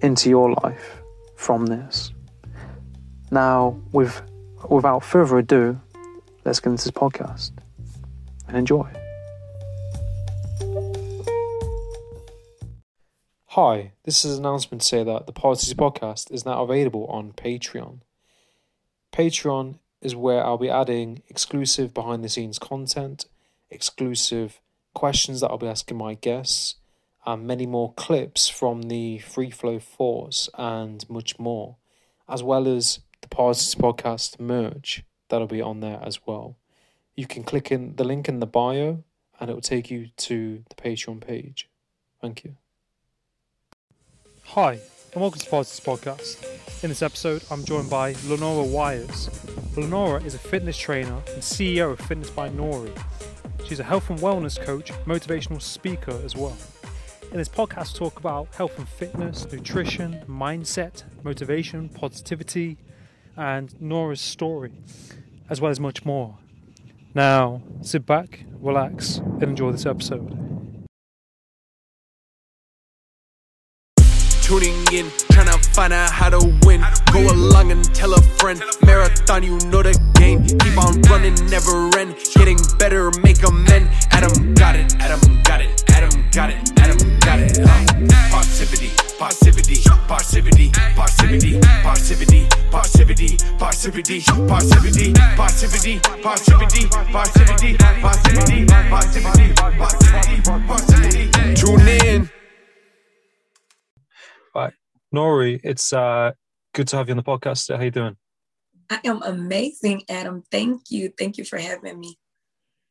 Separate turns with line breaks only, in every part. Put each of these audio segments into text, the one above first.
into your life from this. Now, with, without further ado, let's get into this podcast and enjoy. Hi, this is an announcement to say that the Parrsitivity podcast is now available on Patreon. Patreon is where I'll be adding exclusive behind the scenes content, exclusive questions that I'll be asking my guests, and many more clips from the Free Flow Force and much more, as well as the Parrsitivity podcast merch that'll be on there as well. You can click in the link in the bio and it will take you to the Patreon page. Thank you. Hi, and welcome to Parrsitivity Podcast. In this episode, I'm joined by Lanora Wyatt. Lanora is a fitness trainer and CEO of Fitness by Nori. She's a health and wellness coach, motivational speaker as well. In this podcast, talk about health and fitness, nutrition, mindset, motivation, positivity, and Nora's story, as well as much more. Now, sit back, relax, and enjoy this episode.
Tuning in, trying to find out how to win. Go along and tell a friend. Marathon, you know the game. Keep on running, never end. Getting better, make amend. Adam got it, Adam got it, Adam got it, Adam got it. Uh, Passivity, passivity, passivity, passivity, passivity, passivity, passivity, passivity, passivity, passivity, passivity, passivity, passivity, passivity, passivity. Tune in.
Nori, it's uh, good to have you on the podcast. How you doing?
I am amazing, Adam. Thank you. Thank you for having me.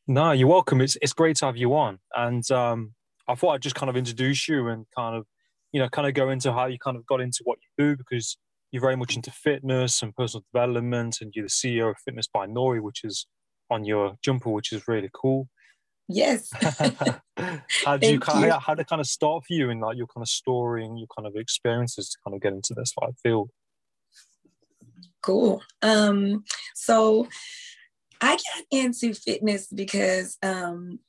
No, you're welcome. It's it's great to have you on, and um, I thought I'd just kind of introduce you and kind of, you know, kind of go into how you kind of got into what you do because you're very much into fitness and personal development, and you're the CEO of Fitness by Nori, which is on your jumper, which is really cool.
Yes.
how did you, kind
you.
Of, how did it kind of start for you in like your kind of story and your kind of experiences to kind of get into this like field?
cool. Um, so I got into fitness because um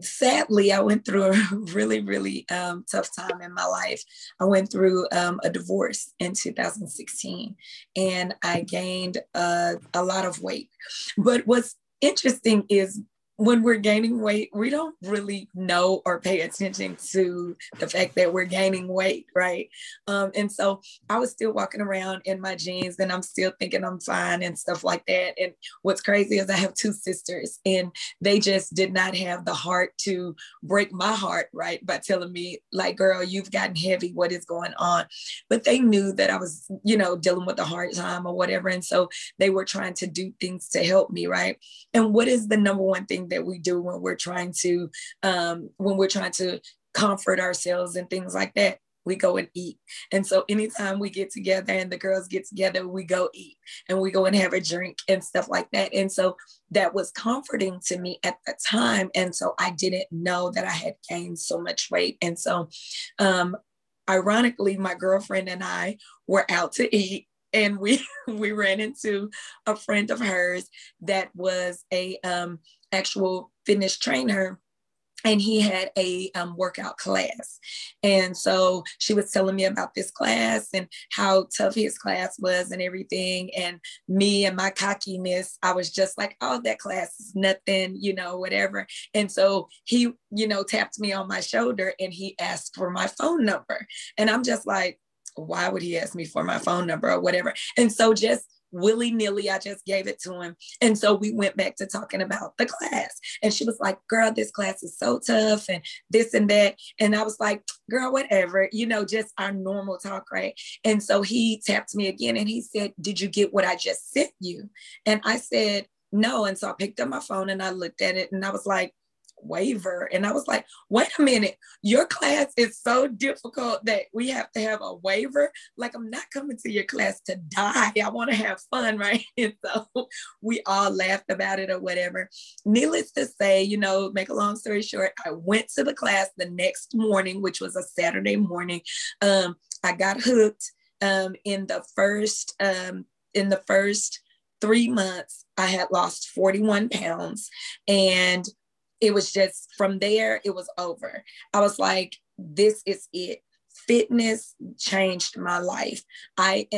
sadly I went through a really, really um tough time in my life. I went through um a divorce in 2016 and I gained uh, a lot of weight. But what's interesting is when we're gaining weight, we don't really know or pay attention to the fact that we're gaining weight, right? Um, and so I was still walking around in my jeans and I'm still thinking I'm fine and stuff like that. And what's crazy is I have two sisters and they just did not have the heart to break my heart, right? By telling me, like, girl, you've gotten heavy. What is going on? But they knew that I was, you know, dealing with a hard time or whatever. And so they were trying to do things to help me, right? And what is the number one thing that we do when we're trying to, um, when we're trying to comfort ourselves and things like that? we go and eat. And so anytime we get together and the girls get together, we go eat and we go and have a drink and stuff like that. And so that was comforting to me at the time. And so I didn't know that I had gained so much weight. And so um ironically, my girlfriend and I were out to eat and we we ran into a friend of hers that was a um actual fitness trainer and he had a um, workout class. And so she was telling me about this class and how tough his class was and everything. And me and my cockiness, I was just like, oh, that class is nothing, you know, whatever. And so he, you know, tapped me on my shoulder and he asked for my phone number. And I'm just like, why would he ask me for my phone number or whatever? And so just willy nilly. I just gave it to him. And so we went back to talking about the class. And she was like, girl, this class is so tough and this and that. And I was like, girl, whatever, you know, just our normal talk, right? And so he tapped me again and he said, Did you get what I just sent you? And I said, no. And so I picked up my phone and I looked at it and I was like, waiver. And I was like, wait a minute, your class is so difficult that we have to have a waiver. Like, I'm not coming to your class to die. I want to have fun, right? And so we all laughed about it or whatever. Needless to say, you know, make a long story short, I went to the class the next morning, which was a Saturday morning. Um, I got hooked um, in the first um, in the first three months. I had lost 41 pounds and it was just from there, it was over. I was like, this is it. Fitness changed my life. I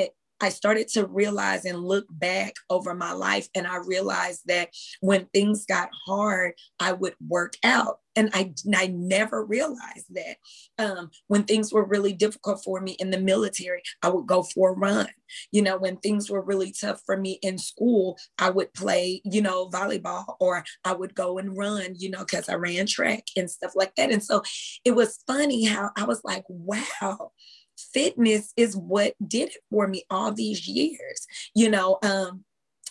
I started to realize and look back over my life, and I realized that when things got hard, I would work out. And I, I never realized that um, when things were really difficult for me in the military, I would go for a run. You know, when things were really tough for me in school, I would play, you know, volleyball or I would go and run, you know, because I ran track and stuff like that. And so it was funny how I was like, wow, fitness is what did it for me all these years, you know. Um,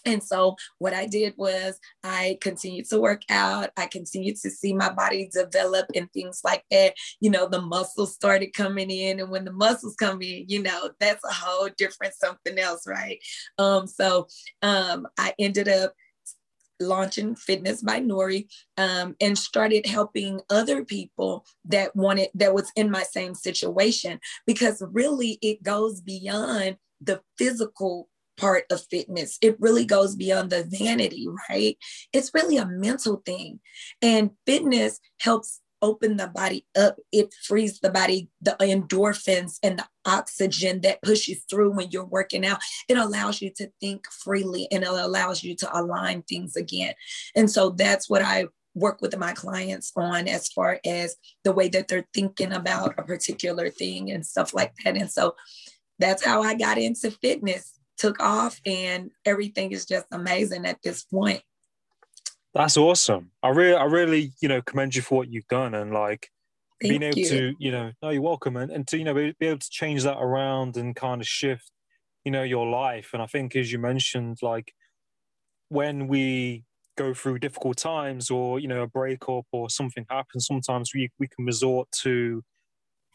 and so what I did was I continued to work out. I continued to see my body develop and things like that. You know, the muscles started coming in. And when the muscles come in, you know, that's a whole different something else, right? Um, so um, I ended up launching Fitness by Nori um, and started helping other people that wanted that was in my same situation because really it goes beyond the physical part of fitness. It really goes beyond the vanity, right? It's really a mental thing. And fitness helps open the body up. It frees the body, the endorphins and the oxygen that pushes through when you're working out. It allows you to think freely and it allows you to align things again. And so that's what I work with my clients on as far as the way that they're thinking about a particular thing and stuff like that. And so that's how I got into fitness, took off, and everything is just amazing at this point.
That's awesome. I really, I really, you know, commend you for what you've done and like
Thank
being able
you.
to, you know, no, you're welcome, and, and to, you know, be, be able to change that around and kind of shift, you know, your life. And I think, as you mentioned, like when we go through difficult times or you know a breakup or something happens, sometimes we we can resort to,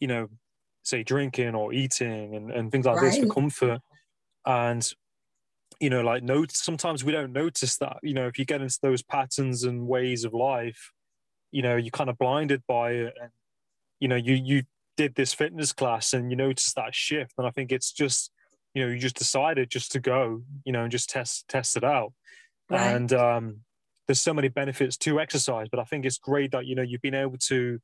you know, say drinking or eating and, and things like this for comfort. And you know, like note sometimes we don't notice that. You know, if you get into those patterns and ways of life, you know, you're kind of blinded by it. And you know, you you did this fitness class and you notice that shift. And I think it's just, you know, you just decided just to go, you know, and just test test it out.
Right.
And um, there's so many benefits to exercise, but I think it's great that you know you've been able to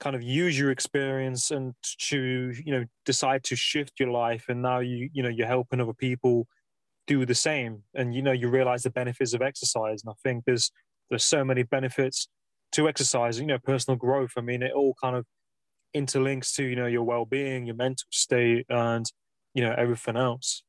kind of use your experience and to you know decide to shift your life and now you you know you're helping other people do the same. And you know you realize the benefits of exercise. And i think there's there's so many benefits to exercise you know personal growth. I mean it all kind of interlinks to you know your well-being your mental state and you know everything else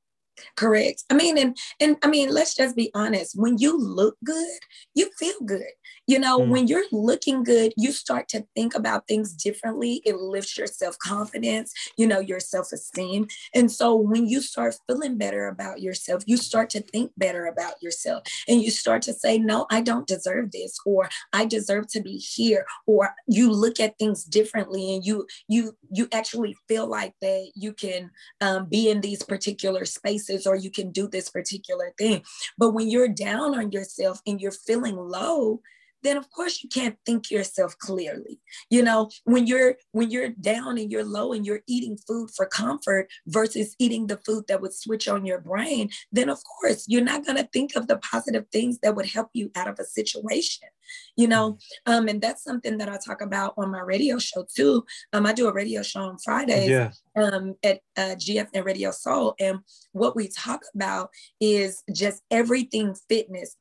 Correct. I mean, and and I mean, let's just be honest. When you look good, you feel good. You know,
Mm.
when you're looking good, you start to think about things differently. It lifts your self-confidence, you know, your self-esteem. And so when you start feeling better about yourself, you start to think better about yourself. And you start to say, no, I don't deserve this, or I deserve to be here, or you look at things differently and you you you actually feel like that you can um, be in these particular spaces or you can do this particular thing. But when you're down on yourself and you're feeling low, then of course you can't think yourself clearly. You know, when you're when you're down and you're low and you're eating food for comfort versus eating the food that would switch on your brain, then of course you're not going to think of the positive things that would help you out of a situation. You know, um, and that's something that I talk about on my radio show too. Um, I do a radio show on Fridays
Yeah.
um, at uh, GFN Radio Soul. And what we talk about is just everything fitness.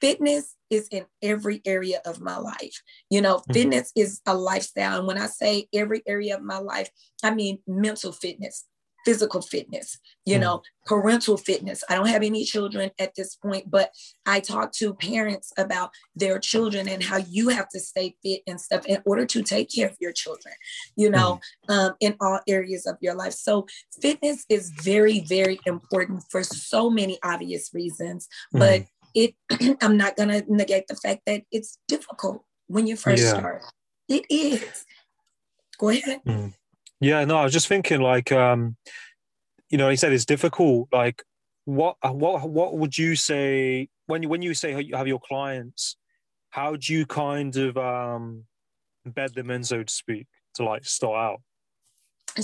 Fitness is in every area of my life. You know,
Mhm.
fitness is a lifestyle. And when I say every area of my life, I mean mental fitness, physical fitness, you
Mhm.
know, parental fitness. I don't have any children at this point, but I talk to parents about their children and how you have to stay fit and stuff in order to take care of your children, you know, um, in all areas of your life. So fitness is very, very important for so many obvious reasons, but it I'm not gonna negate the fact that it's difficult when you first
Yeah.
start. It is. Go ahead.
Mm. Yeah, no, I was just thinking, like, um, you know, he said it's difficult. Like, what, uh, what, what would you say when you when you say you have your clients? How do you kind of um, bed them in, so to speak, to like start out?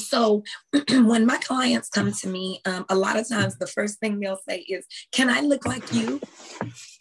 So when my clients come to me, um, a lot of times the first thing they'll say is, "Can I look like you?"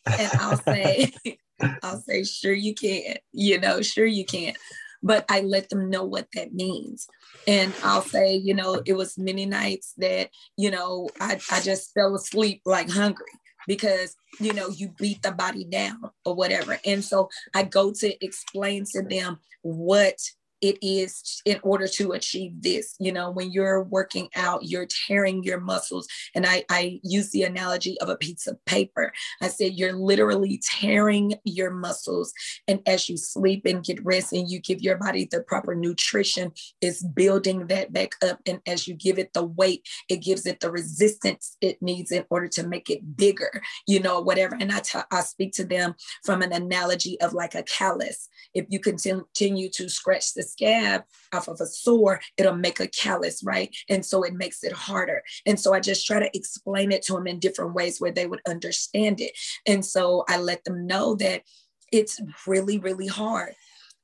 And I'll say, "I'll say, sure you can. You know, sure you can." But I let them know what that means, and I'll say, you know, it was many nights that you know I I just fell asleep like hungry because you know you beat the body down or whatever, and so I go to explain to them what it is in order to achieve this. You know, when you're working out, you're tearing your muscles. And I, I use the analogy of a piece of paper. I said, you're literally tearing your muscles. And as you sleep and get rest and you give your body the proper nutrition, it's building that back up. And as you give it the weight, it gives it the resistance it needs in order to make it bigger, you know, whatever. And I t- I speak to them from an analogy of like a callus. If you continue to scratch the scab off of a sore, it'll make a callus, right? And so it makes it harder. And so I just try to explain it to them in different ways where they would understand it. And so I let them know that it's really, really hard.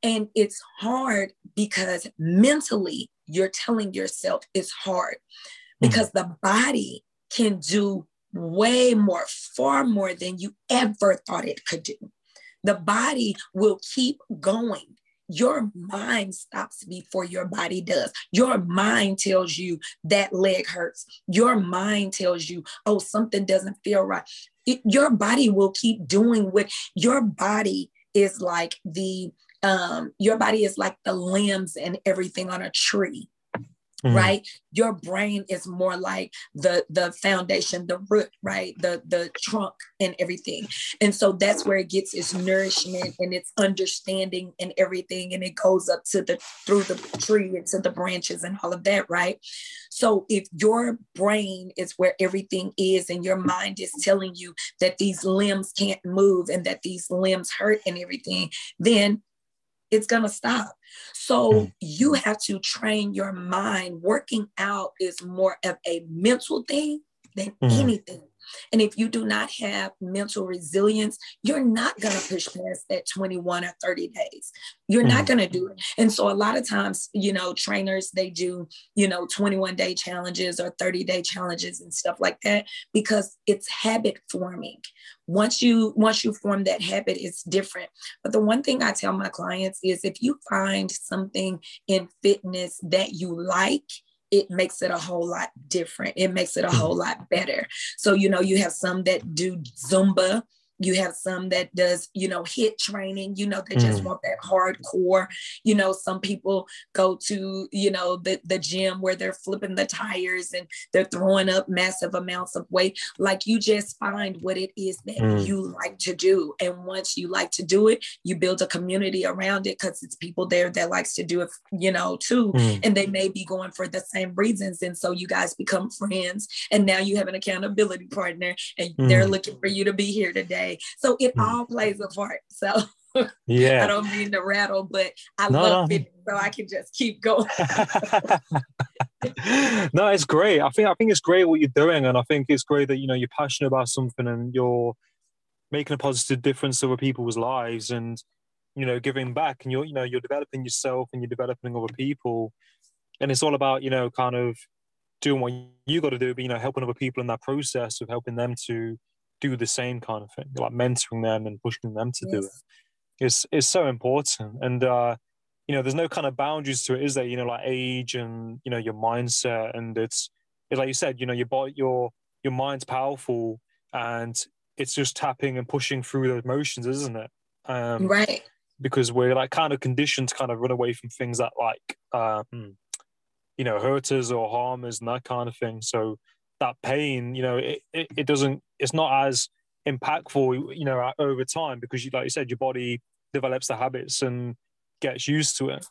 And it's hard because mentally you're telling yourself it's hard hmm. because the body can do way more, far more than you ever thought it could do. The body will keep going your mind stops before your body does. Your mind tells you that leg hurts. Your mind tells you, oh, something doesn't feel right. It, your body will keep doing what your body is like the um your body is like the limbs and everything on a tree mm-hmm. right? Your brain is more like the the foundation the root right? The the trunk and everything. And so that's where it gets its nourishment and its understanding and everything. And it goes up to the through the tree and to the branches and all of that right? So if your brain is where everything is and your mind is telling you that these limbs can't move and that these limbs hurt and everything then it's going to stop. So mm. you have to train your mind. Working out is more of a mental thing than mm. anything. And if you do not have mental resilience, you're not going to push past that 21 or 30 days. You're mm. not going to do it. And so a lot of times, you know, trainers, they do, you know, 21 day challenges or 30 day challenges and stuff like that because it's habit forming. Once you once you form that habit, it's different. But the one thing I tell my clients is if you find something in fitness that you like, it makes it a whole lot different. It makes it a hmm. whole lot better. So, you know, you have some that do Zumba. You have some that does, you know, hit training, you know, they just mm. want that hardcore. You know, some people go to, you know, the, the gym where they're flipping the tires and they're throwing up massive amounts of weight. Like you just find what it is that mm. you like to do. And once you like to do it, you build a community around it because it's people there that likes to do it, you know, too. Mm. And they may be going for the same reasons. And so you guys become friends. And now you have an accountability partner and they're looking for you to be here today. So it mm. all plays a part. So
yeah,
I don't mean to rattle, but I no, love no. it, so I can just keep going.
no, it's great. I think I think it's great what you're doing, and I think it's great that you know you're passionate about something and you're making a positive difference to over people's lives and you know giving back and you're you know you're developing yourself and you're developing other people and it's all about you know kind of doing what you got to do but you know helping other people in that process of helping them to do the same kind of thing like mentoring them and pushing them to yes. do it. Is is so important. And uh you know there's no kind of boundaries to it is there? You know like age and you know your mindset. And it's, it's like you said you know your body your your mind's powerful and it's just tapping and pushing through those emotions, isn't it?
Um, right.
because we're like kind of conditioned to kind of run away from things that like um, you know hurt us or harm us and that kind of thing. So that pain you know it, it, it doesn't it's not as impactful you know over time because you like you said your body develops the habits and gets used to it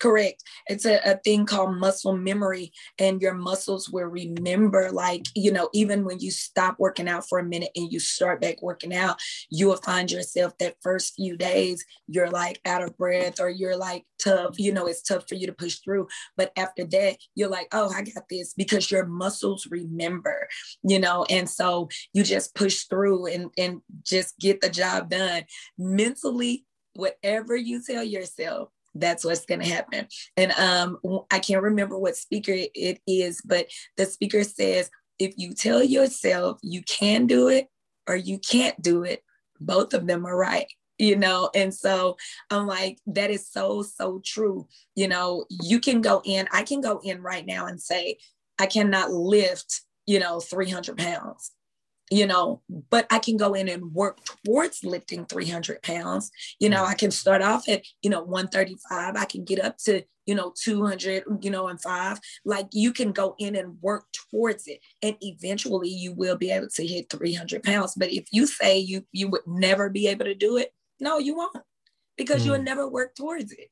Correct. It's a, a thing called muscle memory, and your muscles will remember. Like, you know, even when you stop working out for a minute and you start back working out, you will find yourself that first few days, you're like out of breath or you're like tough. You know, it's tough for you to push through. But after that, you're like, oh, I got this because your muscles remember, you know, and so you just push through and, and just get the job done. Mentally, whatever you tell yourself, that's what's going to happen. And um, I can't remember what speaker it is, but the speaker says if you tell yourself you can do it or you can't do it, both of them are right. You know, and so I'm like, that is so, so true. You know, you can go in, I can go in right now and say, I cannot lift, you know, 300 pounds you know, but I can go in and work towards lifting 300 pounds. You know, I can start off at, you know, 135. I can get up to, you know, 200, you know, and five. Like you can go in and work towards it. And eventually you will be able to hit 300 pounds. But if you say you, you would never be able to do it, no, you won't because mm. you'll never work towards it.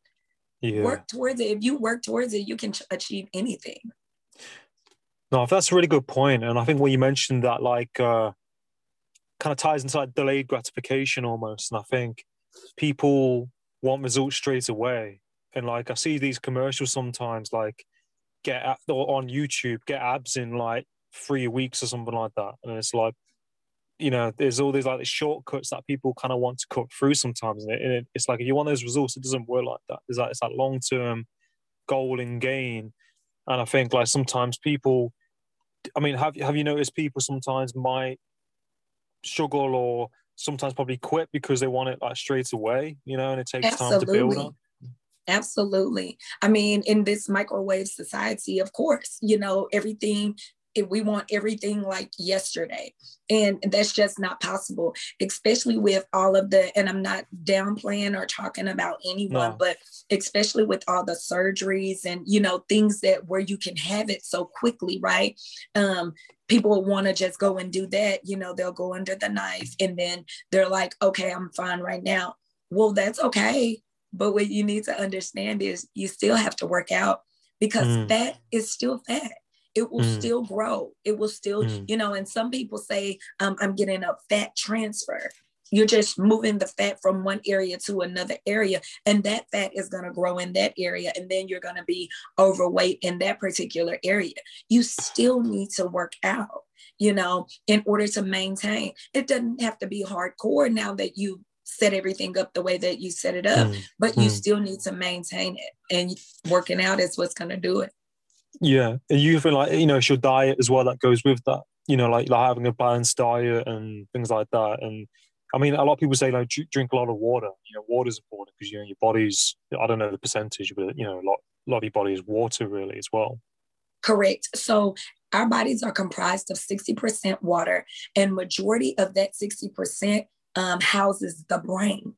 Yeah. Work towards it. If you work towards it, you can achieve anything.
No, that's a really good point, and I think when you mentioned that, like, uh, kind of ties into like delayed gratification almost. And I think people want results straight away, and like I see these commercials sometimes, like get or on YouTube, get abs in like three weeks or something like that, and it's like, you know, there's all these like shortcuts that people kind of want to cut through sometimes, and, it, it's like if you want those results, it doesn't work like that. It's like it's that long term goal and gain, and I think like sometimes people I mean, have have you noticed people sometimes might struggle or sometimes probably quit because they want it like straight away, you know, and it takes Absolutely. time to build up?
Absolutely. I mean, in this microwave society, of course, you know, everything we want everything like yesterday and that's just not possible especially with all of the and i'm not downplaying or talking about anyone no. but especially with all the surgeries and you know things that where you can have it so quickly right um people want to just go and do that you know they'll go under the knife and then they're like okay i'm fine right now well that's okay but what you need to understand is you still have to work out because mm. fat is still fat it will mm. still grow. It will still, mm. you know, and some people say, um, I'm getting a fat transfer. You're just moving the fat from one area to another area, and that fat is going to grow in that area, and then you're going to be overweight in that particular area. You still need to work out, you know, in order to maintain. It doesn't have to be hardcore now that you set everything up the way that you set it up, mm. but you mm. still need to maintain it, and working out is what's going to do it.
Yeah, and you feel like you know it's your diet as well that goes with that. You know, like like having a balanced diet and things like that. And I mean, a lot of people say like drink a lot of water. You know, water is important because you know your body's I don't know the percentage, but you know a lot a lot of your body is water really as well.
Correct. So our bodies are comprised of 60% water, and majority of that 60% um, houses the brain.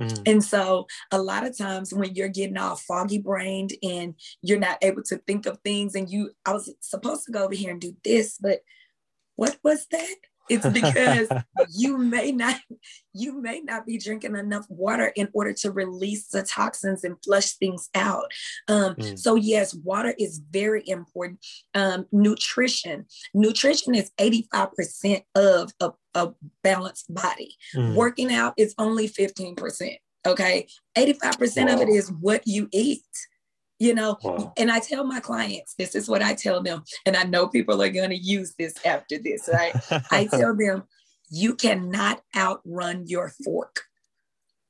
Mm. And so a lot of times when you're getting all foggy brained and you're not able to think of things and you I was supposed to go over here and do this, but what was that? It's because you may not you may not be drinking enough water in order to release the toxins and flush things out. Um, mm. So yes, water is very important. Um, nutrition, nutrition is eighty five percent of a, a, balanced body. Mm. Working out is only fifteen percent. Okay, eighty five percent of it is what you eat you know wow. and i tell my clients this is what i tell them and i know people are going to use this after this right i tell them you cannot outrun your fork.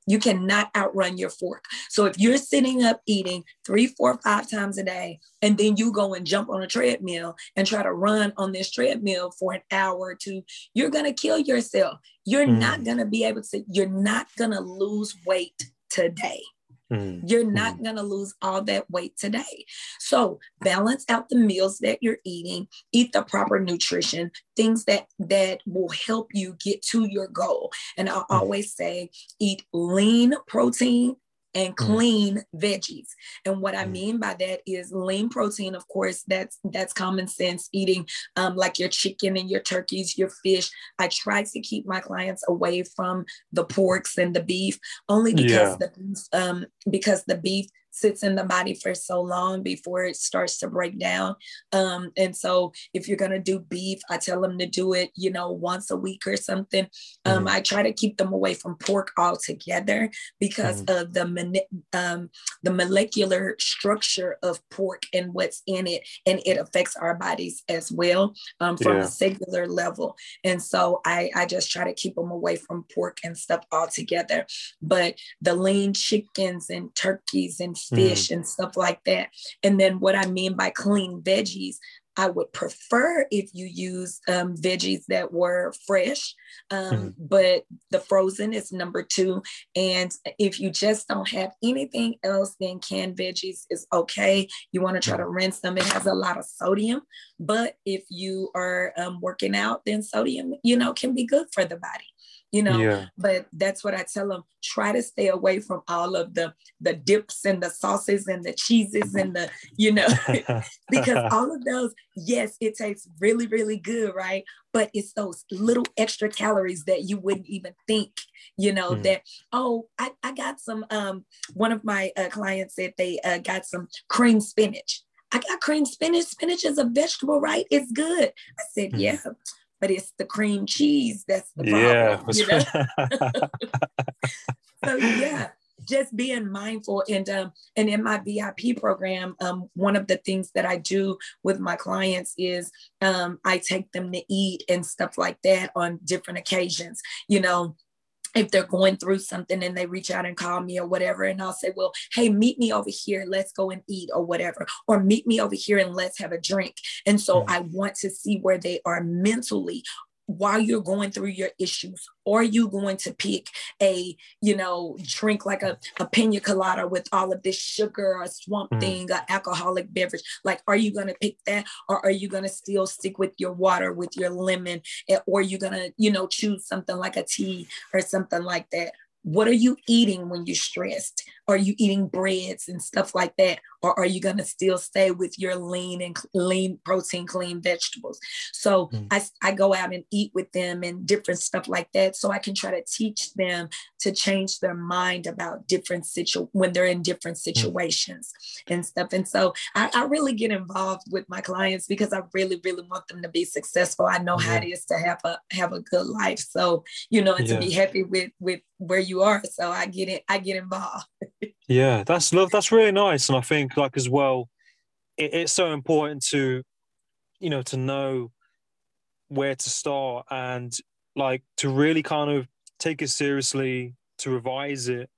You cannot outrun your fork. So if you're sitting up eating three, four, five times a day, and then you go and jump on a treadmill and try to run on this treadmill for an hour or two, you're going to kill yourself. You're mm. not going to be able to, you're not going to lose weight today. Mm. You're not mm. going to lose all that weight today. So balance out the meals that you're eating, eat the proper nutrition, things that that will help you get to your goal. And I mm. always say eat lean protein and mm. clean mm. veggies. And what I mm. mean by that is lean protein, of course, that's that's common sense eating um, like your chicken and your turkeys, your fish. I try to keep my clients away from the porks and the beef only because yeah. the um, because the beef sits in the body for so long before it starts to break down. Um, and so if you're gonna do beef, I tell them to do it, you know, once a week or something. Um, mm-hmm. I try to keep them away from pork altogether because mm-hmm. of the um, the molecular structure of pork and what's in it, and it affects our bodies as well um, from yeah. a cellular level. And so I I just try to keep them away from pork and stuff altogether. But the lean chickens and turkeys and fish mm. and stuff like that. And then what I mean by clean veggies, I would prefer if you use um, veggies that were fresh, um, mm. but the frozen is number two. And if you just don't have anything else, then canned veggies is okay. You want to try to mm. rinse them. It has a lot of sodium, but if you are um, working out, then sodium, you know, can be good for the body you know yeah. but that's what i tell them try to stay away from all of the the dips and the sauces and the cheeses and the you know because all of those yes it tastes really really good right but it's those little extra calories that you wouldn't even think you know mm. that oh I, I got some um one of my uh, clients said they uh, got some cream spinach I got cream spinach. Spinach is a vegetable, right? It's good. I said, mm. yeah but it's the cream cheese that's the problem. Yeah. You know? so yeah, just being mindful and um, and in my VIP program, um, one of the things that I do with my clients is um, I take them to eat and stuff like that on different occasions. You know, if they're going through something and they reach out and call me or whatever, and I'll say, Well, hey, meet me over here, let's go and eat or whatever, or meet me over here and let's have a drink. And so mm-hmm. I want to see where they are mentally while you're going through your issues or you going to pick a you know drink like a, a pina colada with all of this sugar or swamp mm. thing an alcoholic beverage like are you going to pick that or are you going to still stick with your water with your lemon eh, or are you going to you know choose something like a tea or something like that what are you eating when you're stressed? Are you eating breads and stuff like that? Or are you going to still stay with your lean and lean protein, clean vegetables? So mm. I, I go out and eat with them and different stuff like that. So I can try to teach them to change their mind about different situ when they're in different hmm. situations mm. and stuff. And so I, I, really get involved with my clients because I really, really want them to be successful. I know how it is to have a have a good life. So, you know, and yeah. to be happy with with where you are. So I get it, I get involved.
yeah, that's love. That's really nice. And I think like as well, it, it's so important to, you know, to know where to start and like to really kind of take it seriously, to revise it,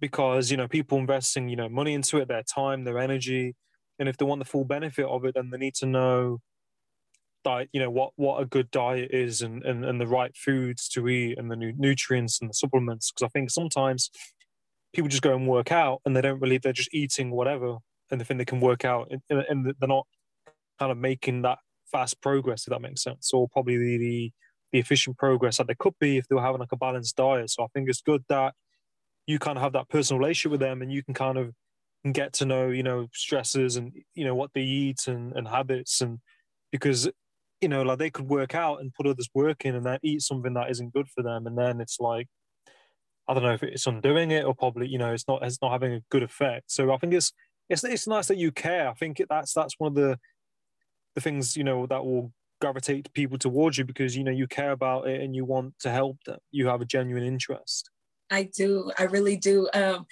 because you know people investing you know money into it, their time, their energy, and if they want the full benefit of it, then they need to know diet, you know, what what a good diet is and and, and the right foods to eat and the nu- nutrients and the supplements. Because I think sometimes people just go and work out and they don't really they're just eating whatever and they think they can work out and, and they're not kind of making that fast progress if that makes sense or probably the, the the efficient progress that they could be if they were having like a balanced diet so i think it's good that you kind of have that personal relationship with them and you can kind of get to know you know stresses and you know what they eat and, and habits and because you know, like they could work out and put this work in and then eat something that isn't good for them. And then it's like, I don't know if it's undoing it or probably, you know, it's not, it's not having a good effect. So I think it's, it's, it's nice that you care. I think that's, that's one of the, the things, you know, that will gravitate people towards you because, you know, you care about it and you want to help them. You have a genuine interest.
I do. I really do. Um,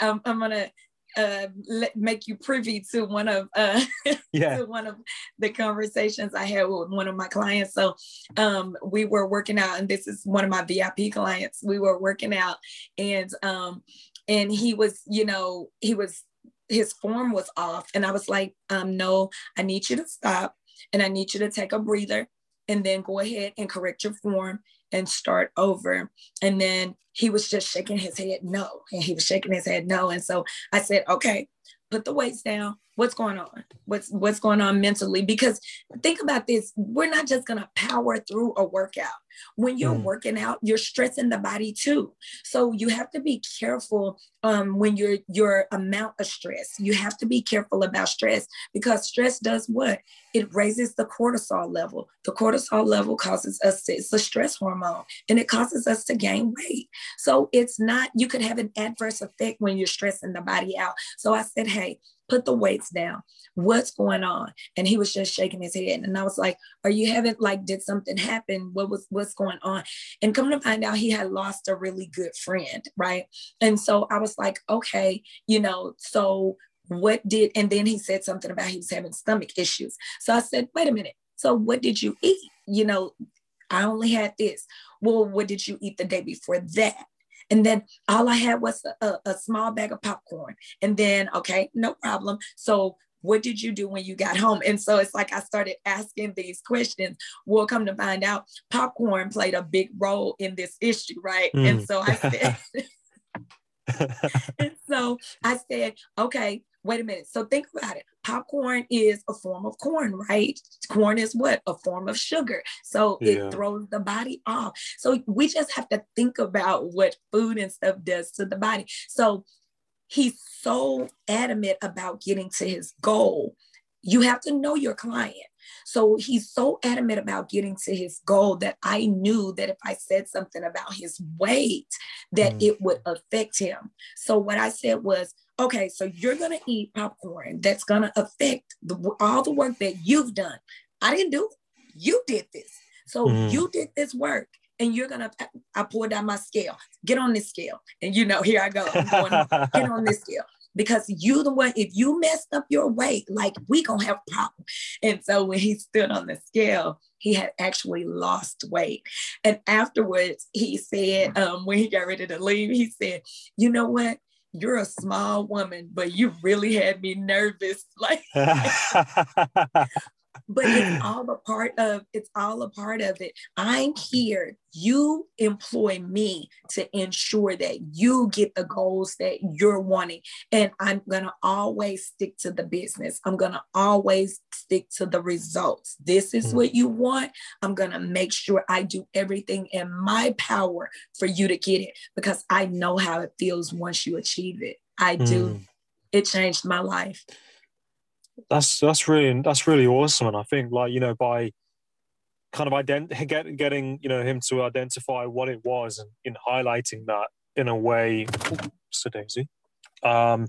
I'm, I'm gonna uh, let, make you privy to one of uh,
Yeah.
to one of the conversations I had with one of my clients. So um, we were working out, and this is one of my VIP clients. We were working out, and um, and he was, you know, he was his form was off, and I was like, um, no, I need you to stop, and I need you to take a breather, and then go ahead and correct your form and start over. And then he was just shaking his head no, and he was shaking his head no, and so I said, okay, put the weights down. What's going on? What's what's going on mentally? Because think about this, we're not just gonna power through a workout. When you're
Mm.
working out, you're stressing the body too. So you have to be careful um, when you're your amount of stress. You have to be careful about stress because stress does what? It raises the cortisol level. The cortisol level causes us to, it's a stress hormone and it causes us to gain weight. So it's not, you could have an adverse effect when you're stressing the body out. So I said, hey, put the weights down. What's going on? And he was just shaking his head. And I was like, are you having like, did something happen? What was, what's going on? And come to find out he had lost a really good friend. Right. And so I was like, okay, you know, so what did, and then he said something about he was having stomach issues. So I said, wait a minute. So what did you eat? You know, I only had this. Well, what did you eat the day before that? And then all I had was a, a, small bag of popcorn. And then, okay, no problem. So what did you do when you got home? And so it's like I started asking these questions. We'll come to find out popcorn played a big role in this issue, right? And
Mm.
so I said, and so I said, okay, wait a minute. So think about it. Popcorn is a form of corn, right? Corn is what? A form of sugar. So
Yeah.
it throws the body off. So we just have to think about what food and stuff does to the body. So he's so adamant about getting to his goal. You have to know your client. So he's so adamant about getting to his goal that I knew that if I said something about his weight, that
Mm.
it would affect him. So what I said was, okay, so you're gonna eat popcorn. That's gonna affect the, all the work that you've done. I didn't do it. You did this. So
Mm.
you did this work. And you're gonna, I pulled out my scale. Get on this scale. And you know, here I go. Going get on this scale because you the one if you messed up your weight like we gonna have a problem and so when he stood on the scale he had actually lost weight and afterwards he said um, when he got ready to leave he said you know what you're a small woman but you really had me nervous. Like but it's all a part of it's all a part of it. I'm here. You employ me to ensure that you get the goals that you're wanting. And i'm going to always stick to the business. I'm going to always stick to the results. This is
Mm.
what you want. I'm going to make sure i do everything in my power for you to get it because i know how it feels once you achieve it. I do.
Mm.
it changed my life
that's that's really that's really awesome. And i think like you know by kind of ident- get, getting you know him to identify what it was and in highlighting that in a way so daisy. Um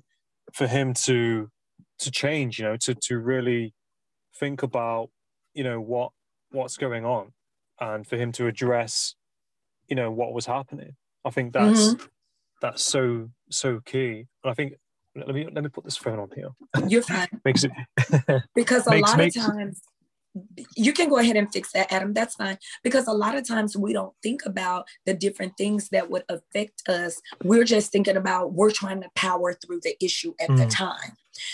for him to to change you know to to really think about you know what what's going on and for him to address you know what was happening. I think that's that's so so key. And i think let me let me put this phone on here.
You're fine.
Makes it
because a
Makes-
lot
makes-
of times you can go ahead and fix that adam. That's fine. Because a lot of times we don't think about the different things that would affect us. We're just thinking about we're trying to power through the issue at the
Mm.
time.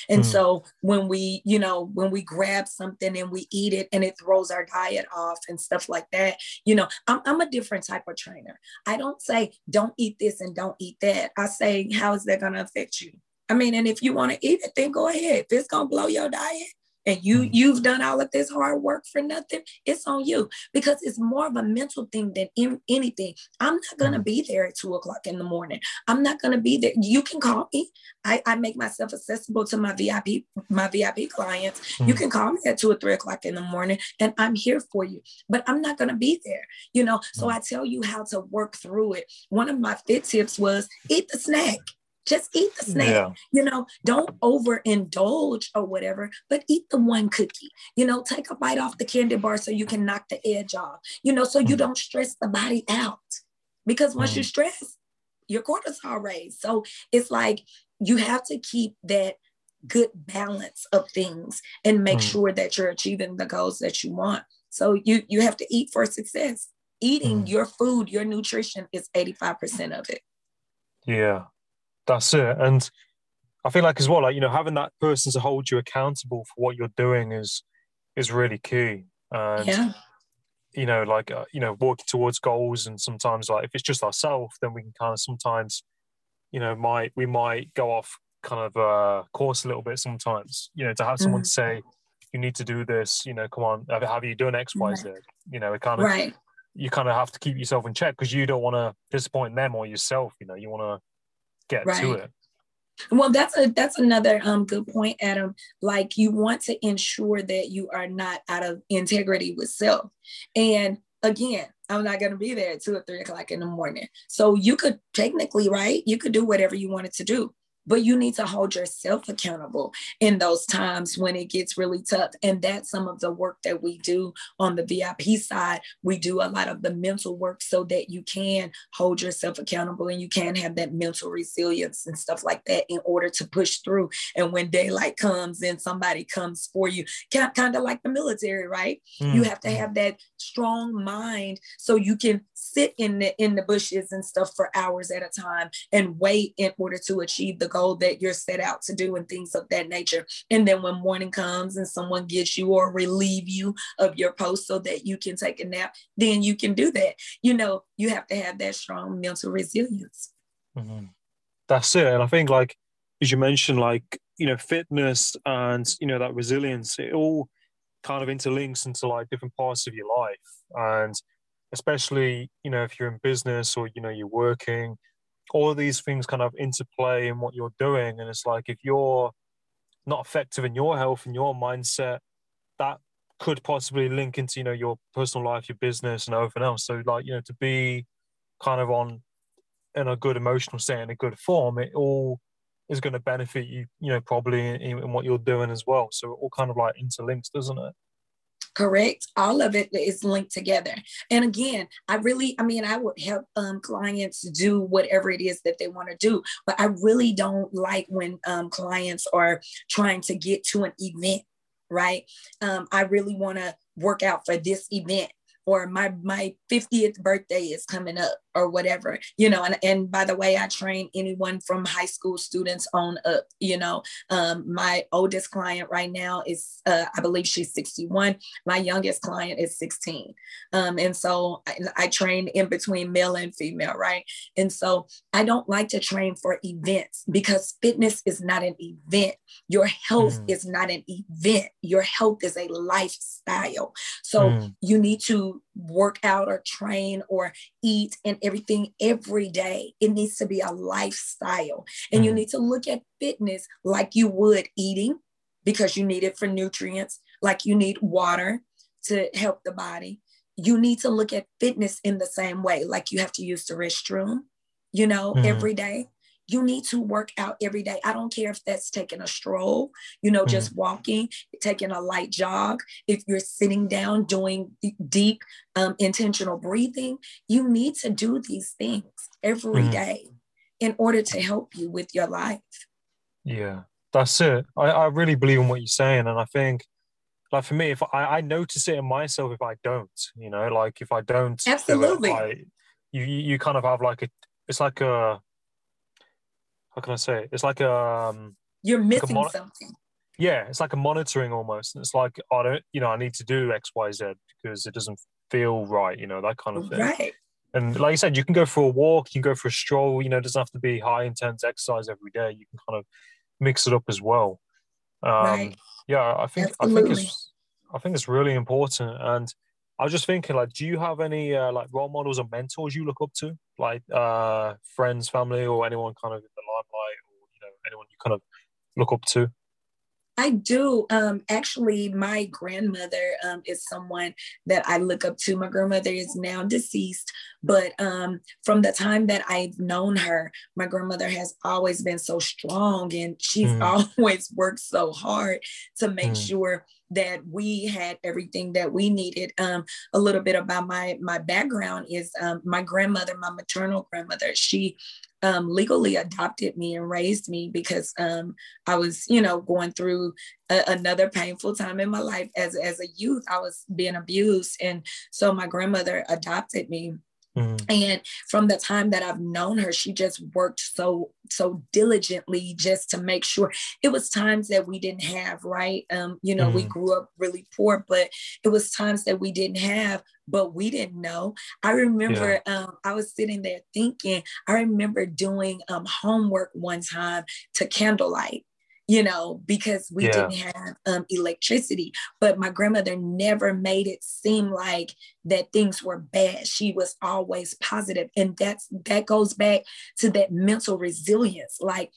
And
Mm.
so when we you know when we grab something and we eat it and it throws our diet off and stuff like that you know i'm, I'm a different type of trainer. I don't say don't eat this and don't eat that. I say how is that going to affect you i mean and if you want to eat it then go ahead. If it's going to blow your diet and you
Mm.
you've done all of this hard work for nothing it's on you. Because it's more of a mental thing than in, anything. I'm not going to
Mm.
be there at two o'clock in the morning. I'm not going to be there. You can call me. I, I make myself accessible to my vip my vip clients. You
Mm.
can call me at two or three o'clock in the morning and i'm here for you. But i'm not going to be there you know? So
Mm.
i tell you how to work through it. One of my fit tips was eat the snack just eat the snack
yeah
you know, don't overindulge or whatever, but eat the one cookie. You know, take a bite off the candy bar so you can knock the edge off, you know, so you
Mm.
don't stress the body out. Because once you
Mm.
stress, your cortisol raised. So it's like you have to keep that good balance of things and make mm. sure that you're achieving the goals that you want. So you you have to eat for success. Eating mm. your food, your nutrition is 85% of it.
Yeah. That's it. And I feel like as well, like, you know, having that person to hold you accountable for what you're doing is is really key. And yeah. you know, like uh, you know, working towards goals and sometimes like if it's just ourselves, then we can kind of sometimes, you know, might we might go off kind of uh, course a little bit sometimes. You know, to have someone mm. say, "You need to do this." You know, come on, have you done X, Y, Z? You know, it kind of right. You kind of have to keep yourself in check because you don't want to disappoint them or yourself. You know, you want to get right. to it.
Well, that's a that's another um good point, Adam. Like you want to ensure that you are not out of integrity with self. And again, I'm not going to be there at two or three o'clock in the morning. So you could technically, right? You could do whatever you wanted to do but you need to hold yourself accountable in those times when it gets really tough. And that's some of the work that we do on the vip side. We do a lot of the mental work so that you can hold yourself accountable and you can have that mental resilience and stuff like that in order to push through. And when daylight comes and somebody comes for you kind of like the military right? Mm. you have to have that strong mind so you can sit in the in the bushes and stuff for hours at a time and wait in order to achieve the goal that you're set out to do and things of that nature. And then when morning comes and someone gets you or relieve you of your post so that you can take a nap, then you can do that. You know, you have to have that strong mental resilience.
Mm-hmm. That's it. And I think, like, as you mentioned, like, you know, fitness and, you know, that resilience, it all kind of interlinks into like different parts of your life. And especially, you know, if you're in business or, you know, you're working, all these things kind of interplay in what you're doing. And it's like if you're not effective in your health and your mindset, that could possibly link into, you know, your personal life, your business and everything else. So like, you know, to be kind of on in a good emotional state in a good form, it all is going to benefit you, you know, probably in, in what you're doing as well. So it all kind of like interlinks, doesn't it?
Correct all of it is linked together. And again i really i mean i would help um, clients do whatever it is that they want to do but i really don't like when um, clients are trying to get to an event right? Um, i really want to work out for this event or my my 50th birthday is coming up or whatever you know and, and by the way i train anyone from high school students on up you know. Um, my oldest client right now is uh, i believe she's 61 my youngest client is 16 um, and so I, I, train in between male and female right? And so i don't like to train for events because fitness is not an event. Your health mm. is not an event. Your health is a lifestyle. So mm. you need to work out or train or eat and everything every day. It needs to be a lifestyle. And mm. you need to look at fitness like you would eating because you need it for nutrients, like you need water to help the body. You need to look at fitness in the same way, like you have to use the restroom, you know, mm. every day you need to work out every day. I don't care if that's taking a stroll, you know, mm-hmm. just walking, taking a light jog. If you're sitting down doing deep, um, intentional breathing, you need to do these things every mm-hmm. day in order to help you with your life.
Yeah, that's it. I, I really believe in what you're saying. And I think, like for me, if I, I notice it in myself if I don't, you know, like if I don't,
absolutely,
do it, I, you you kind of have like a, it's like a how can I say it? It's like a um,
you're missing like mon- something.
Yeah, it's like a monitoring almost. It's like I don't, you know, I need to do X, Y, Z because it doesn't feel right, you know, that kind of thing.
Right.
And like you said, you can go for a walk, you can go for a stroll. You know, it doesn't have to be high intense exercise every day. You can kind of mix it up as well. Um, right. Yeah, I think Absolutely. I think it's I think it's really important. And I was just thinking, like, do you have any uh, like role models or mentors you look up to, like uh, friends, family, or anyone kind of in the limelight, or you know, anyone you kind of look up to?
I do. Um, actually, my grandmother um, is someone that I look up to. My grandmother is now deceased, but um, from the time that I've known her, my grandmother has always been so strong and she's mm. always worked so hard to make mm. sure that we had everything that we needed. Um, a little bit about my my background is um, my grandmother, my maternal grandmother. She um, legally adopted me and raised me because um, I was, you know, going through a, another painful time in my life as as a youth. I was being abused, and so my grandmother adopted me Mm-hmm. And from the time that I've known her, she just worked so so diligently just to make sure. It was times that we didn't have, right? Um, you know, mm-hmm. we grew up really poor, but it was times that we didn't have, but we didn't know. I remember yeah. um, I was sitting there thinking. I remember doing um, homework one time to candlelight you know, because we yeah. didn't have um, electricity. But my grandmother never made it seem like that things were bad. She was always positive, and that's that goes back to that mental resilience. Like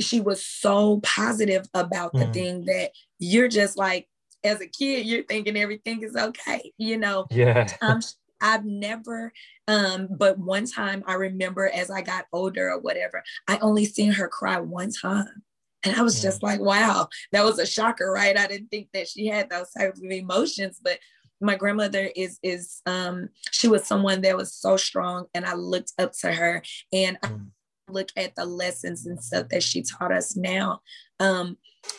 she was so positive about the mm. thing that you're just like, as a kid, you're thinking everything is okay, you know.
Yeah.
Um, I've never, um, but one time I remember as I got older or whatever, I only seen her cry one time. And I was just like, wow, that was a shocker, right? I didn't think that she had those types of emotions, but my grandmother is is um she was someone that was so strong and I looked up to her and I mm. look at the lessons and stuff that she taught us now. Um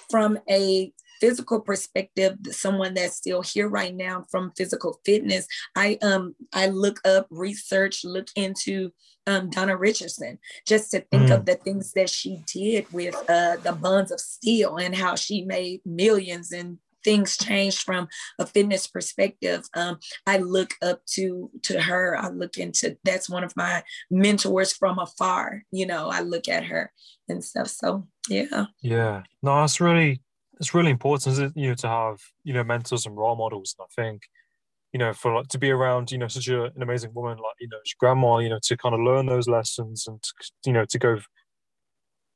from a physical perspective someone that's still here right now from physical fitness i um i look up research look into um, Donna Richardson, just to think mm. of the things that she did with uh, the buns of steel and how she made millions and things changed from a fitness perspective. Um, I look up to to her. I look into that's one of my mentors from afar. You know, I look at her and stuff. So yeah.
Yeah. No, it's really it's really important, you know, to have you know mentors and role models. And I think you know, for like to be around, you know, such a, an amazing woman like, you know, grandma, you know, to kind of learn those lessons and, you know, to go,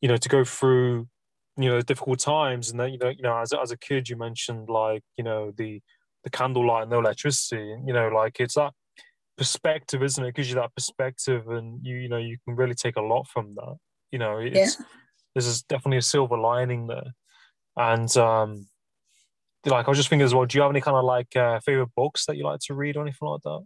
you know, to go through, you know, difficult times. And then, you know, you know, as, as a kid, you mentioned like, you know, the, the candlelight and the electricity, And, you know, like it's that perspective, isn't it? it? gives you that perspective and you, you know, you can really take a lot from that. You know, it's, yeah. there's definitely a silver lining there. And, um, like I was just thinking as well. Do you have any kind of like uh, favorite books that you like to read or anything like that?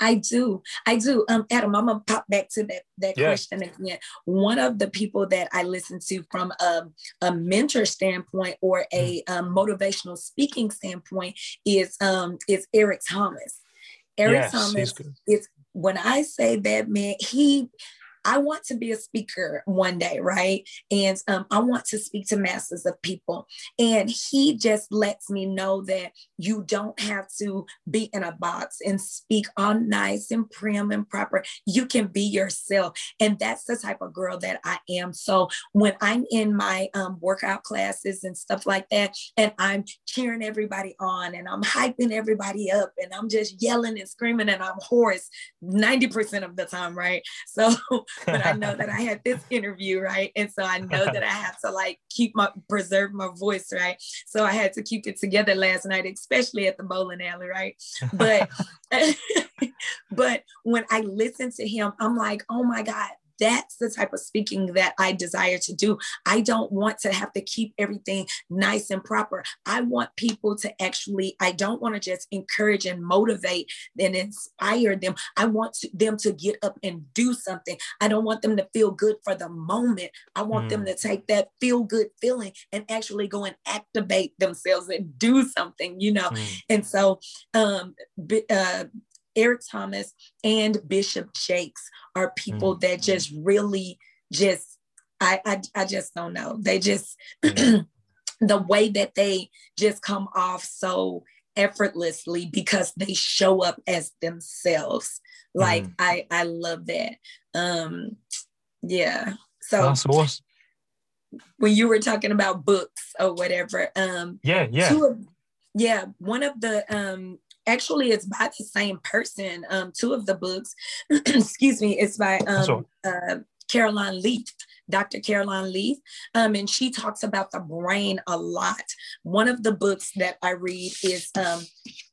I do. I do. Um, Adam, I'm gonna pop back to that that yeah. question again. One of the people that I listen to from a, a mentor standpoint or a mm. um, motivational speaking standpoint is um is Eric Thomas. Eric yes, Thomas is when I say that man, he I want to be a speaker one day, right? And um, I want to speak to masses of people. And he just lets me know that you don't have to be in a box and speak all nice and prim and proper. You can be yourself. And that's the type of girl that I am. So when I'm in my um, workout classes and stuff like that, and I'm cheering everybody on and I'm hyping everybody up and I'm just yelling and screaming and I'm hoarse 90% of the time, right? So but I know that I had this interview, right? And so I know uh-huh. that I have to like keep my preserve my voice, right? So I had to keep it together last night, especially at the bowling alley, right? But but when I listen to him, I'm like, oh my God, that's the type of speaking that I desire to do. I don't want to have to keep everything nice and proper. I want people to actually, I don't want to just encourage and motivate and inspire them. I want to, them to get up and do something. I don't want them to feel good for the moment. I want mm. them to take that feel good feeling and actually go and activate themselves and do something, you know? Mm. And so, um, uh, Eric Thomas and Bishop Jakes are people mm. that just really just I, I I just don't know. They just mm. the way that they just come off so effortlessly because they show up as themselves. Like mm. I I love that. Um yeah. So awesome. when you were talking about books or whatever, um
yeah, yeah.
Of, yeah, one of the um actually it's by the same person. Um, two of the books, excuse me, it's by um, uh, Caroline Leaf. Dr. Caroline Leaf, um, and she talks about the brain a lot. One of the books that I read is um,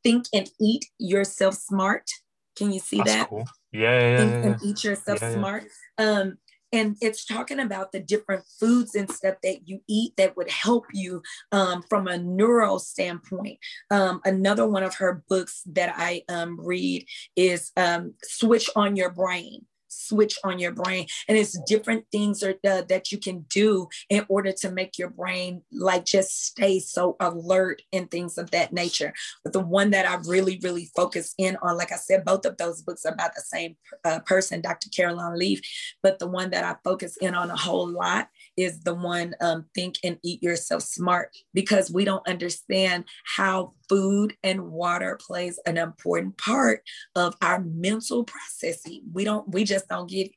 Think and Eat Yourself Smart. Can you see
That's
that?
Cool. Yeah, yeah,
Think
yeah,
and Eat Yourself Smart. Um, and it's talking about the different foods and stuff that you eat that would help you um, from a neural standpoint. Um, another one of her books that I um, read is um, Switch on Your Brain. Switch on your brain. And it's different things uh, that you can do in order to make your brain like just stay so alert and things of that nature. But the one that i really really focus in on like i said both of those books are about the same uh, person dr caroline leaf. But the one that i focus in on a whole lot is the one um, think and eat yourself smart because we don't understand how food and water plays an important part of our mental processing we don't we just don't get it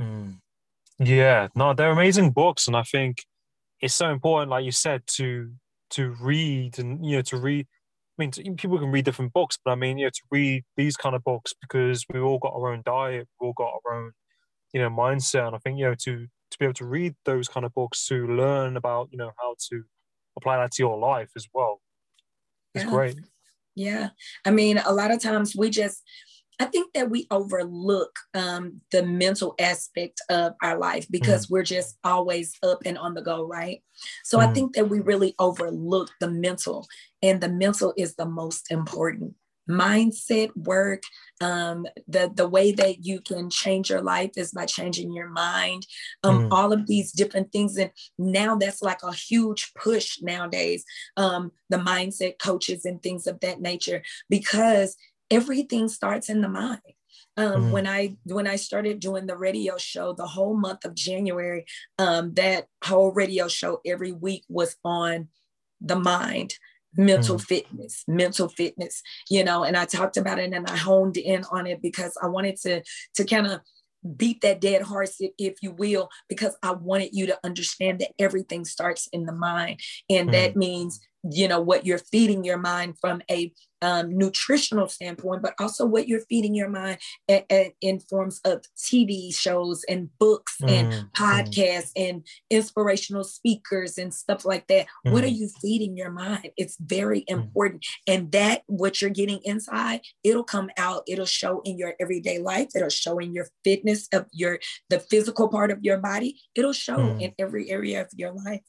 mm. yeah no they're amazing books and i think it's so important like you said to to read and you know to read I mean, people can read different books, but I mean, you know, to read these kind of books because we've all got our own diet, we've all got our own, you know, mindset. And I think, you know, to to be able to read those kind of books to learn about you know how to apply that to your life as well it's yeah. great
yeah i mean a lot of times we just I think that we overlook um, the mental aspect of our life because mm. we're just always up and on the go, right? So mm. I think that we really overlook the mental, and the mental is the most important mindset work um, the the way that you can change your life is by changing your mind um, mm. all of these different things and now that's like a huge push nowadays um, the mindset coaches and things of that nature because everything starts in the mind um, mm. when I when I started doing the radio show, the whole month of January, um, that whole radio show every week was on the mind mental mm. fitness, mental fitness, you know, and I talked about it and I honed in on it because I wanted to to kind of beat that dead horse, if you will, because I wanted you to understand that everything starts in the mind. And mm. that means you know what you're feeding your mind from a um, nutritional standpoint but also what you're feeding your mind a, a, in forms of tv shows and books mm, and mm. podcasts mm. and inspirational speakers and stuff like that mm. what are mm. you feeding your mind it's very mm. important and that what you're getting inside it'll come out it'll show in your everyday life it'll show in your fitness of your the physical part of your body it'll show in every area of your life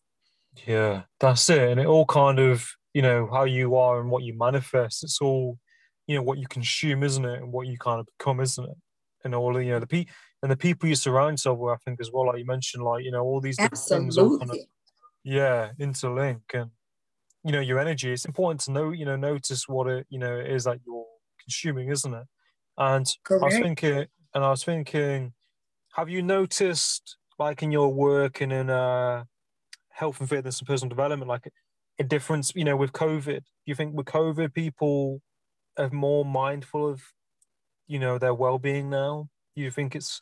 yeah, that's it. And it all kind of, you know, how you are and what you manifest. It's all, you know, what you consume, isn't it? And what you kind of become, isn't it? And all, the you know, the pe and the people you surround yourself with, I think, as well. Like you mentioned, like you know, all these different things all kind of, yeah, interlink and you know your energy. It's important to know, you know, notice what it, you know, it is that you're consuming, isn't it? And Correct. I was thinking, and I was thinking, have you noticed, like in your work and in uh health and fitness and personal development, like a difference, you know, with COVID? Do you think with COVID, people are more mindful of, you know, their well being now? Do you think it's,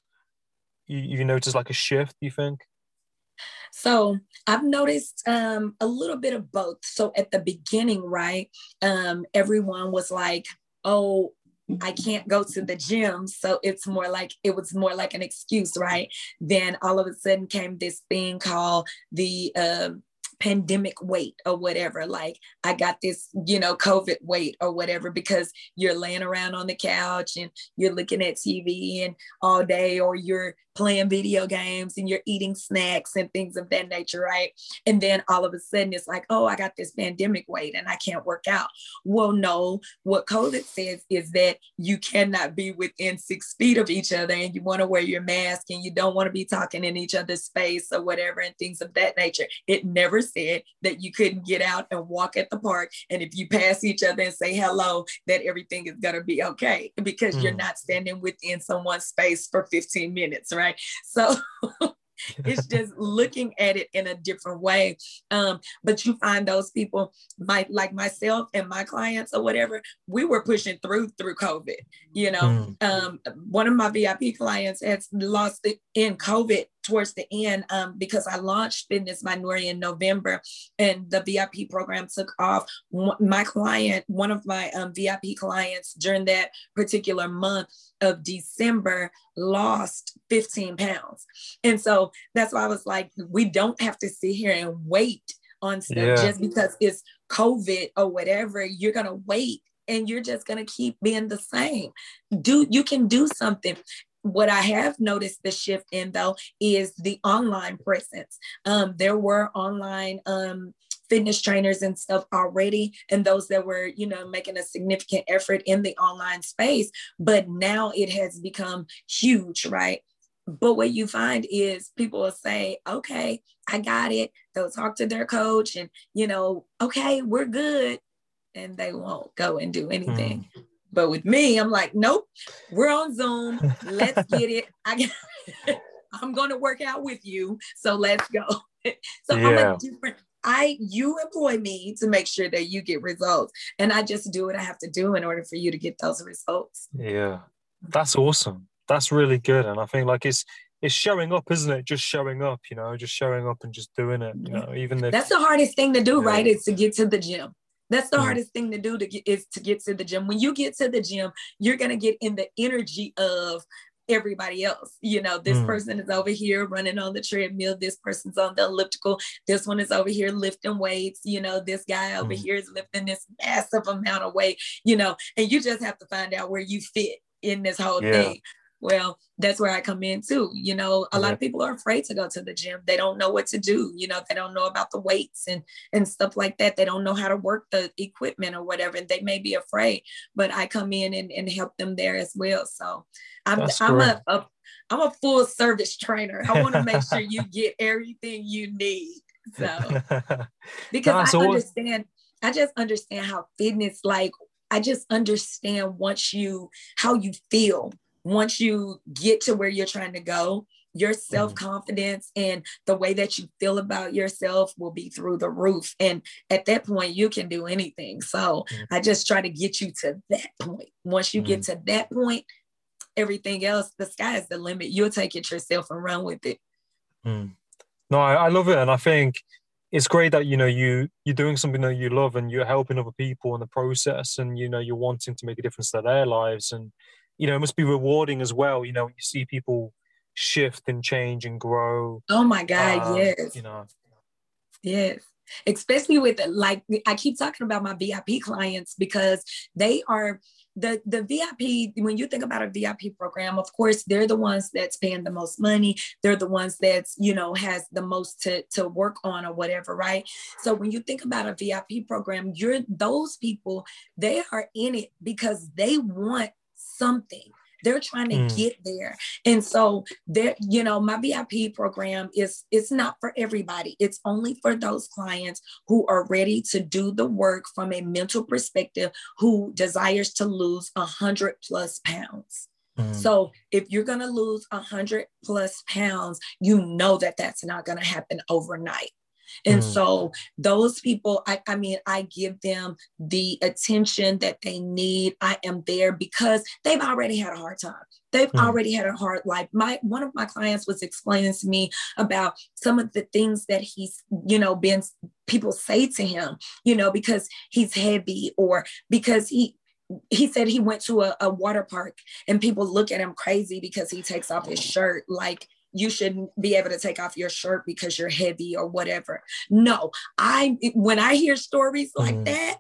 you, you notice like a shift, you think?
So I've noticed um, a little bit of both. So at the beginning, right, um, everyone was like, oh, I can't go to the gym. So it's more like, it was more like an excuse, right? Then all of a sudden came this thing called the, uh, pandemic weight or whatever. Like I got this, you know, COVID weight or whatever because you're laying around on the couch and you're looking at TV and all day, or you're playing video games and you're eating snacks and things of that nature, right? And then all of a sudden it's like, oh, I got this pandemic weight and I can't work out. Well, no, what COVID says is that you cannot be within six feet of each other and you want to wear your mask and you don't want to be talking in each other's space or whatever and things of that nature. It never said that you couldn't get out and walk at the park. And if you pass each other and say hello, that everything is going to be okay because mm. you're not standing within someone's space for 15 minutes, right? Right? So it's just looking at it in a different way. Um, but you find those people, my, like myself and my clients or whatever, we were pushing through through COVID. You know, mm. um, one of my VIP clients has lost it in COVID towards the end um, because I launched Fitness by Nori in November and the VIP program took off. My client, one of my um, VIP clients during that particular month of December, lost 15 pounds. And so that's why I was like, we don't have to sit here and wait on stuff yeah. just because it's COVID or whatever. You're going to wait and you're just going to keep being the same. Do you can do something what I have noticed the shift in though is the online presence. Um, there were online um, fitness trainers and stuff already and those that were you know making a significant effort in the online space but now it has become huge right but what you find is people will say okay i got it they'll talk to their coach and you know okay we're good and they won't go and do anything mm. but with me i'm like nope we're on zoom let's get it i got i'm going to work out with you so let's go so yeah. i'm a different I you employ me to make sure that you get results. And I just do what I have to do in order for you to get those results.
Yeah. That's awesome. That's really good. And I think like it's it's showing up, isn't it? Just showing up, you know, just showing up and just doing it. You know, even if
that's the hardest thing to do, yeah. right? Is to get to the gym. That's the mm. hardest thing to do to get is to get to the gym. When you get to the gym, you're gonna get in the energy of everybody else. You know, this mm. person is over here running on the treadmill, this person's on the elliptical, this one is over here lifting weights, you know, this guy over mm. here is lifting this massive amount of weight, you know, and you just have to find out where you fit in this whole yeah. thing. Well, that's where I come in too. You know, a lot of people are afraid to go to the gym. They don't know what to do. You know, they don't know about the weights and and stuff like that. They don't know how to work the equipment or whatever. And they may be afraid, but I come in and, and help them there as well. So I'm that's I'm a, a I'm a full service trainer. I want to make sure you get everything you need. So because I understand, I just understand how fitness like I just understand once you how you feel once you get to where you're trying to go, your mm-hmm. self confidence and the way that you feel about yourself will be through the roof. And at that point, you can do anything. So mm-hmm. I just try to get you to that point. Once you mm-hmm. get to that point, everything else, the sky is the limit. You'll take it yourself and run with it.
Mm. No, I, I love it. And I think it's great that you know you you're doing something that you love and you're helping other people in the process and you know you're wanting to make a difference to their lives and you know, it must be rewarding as well. You know, you see people shift and change and grow.
Oh my God, um, yes.
You know.
Yes. Especially with like I keep talking about my VIP clients because they are the the VIP when you think about a VIP program of course they're the ones that's paying the most money they're the ones that's you know has the most to to work on or whatever right so when you think about a VIP program you're those people they are in it because they want something. They're trying to mm. get there. And so there, you know, my VIP program is it's not for everybody. It's only for those clients who are ready to do the work from a mental perspective, who desires to lose a hundred plus pounds. Mm. So if you're going to lose a hundred plus pounds, you know that that's not going to happen overnight. And mm. so those people, I, I mean, I give them the attention that they need. I am there because they've already had a hard time. They've mm. already had a hard life. My one of my clients was explaining to me about some of the things that he's, you know, been people say to him, you know, because he's heavy or because he he said he went to a, a, water park and people look at him crazy because he takes off his shirt like you shouldn't be able to take off your shirt because you're heavy or whatever. No, I when I hear stories like mm. that,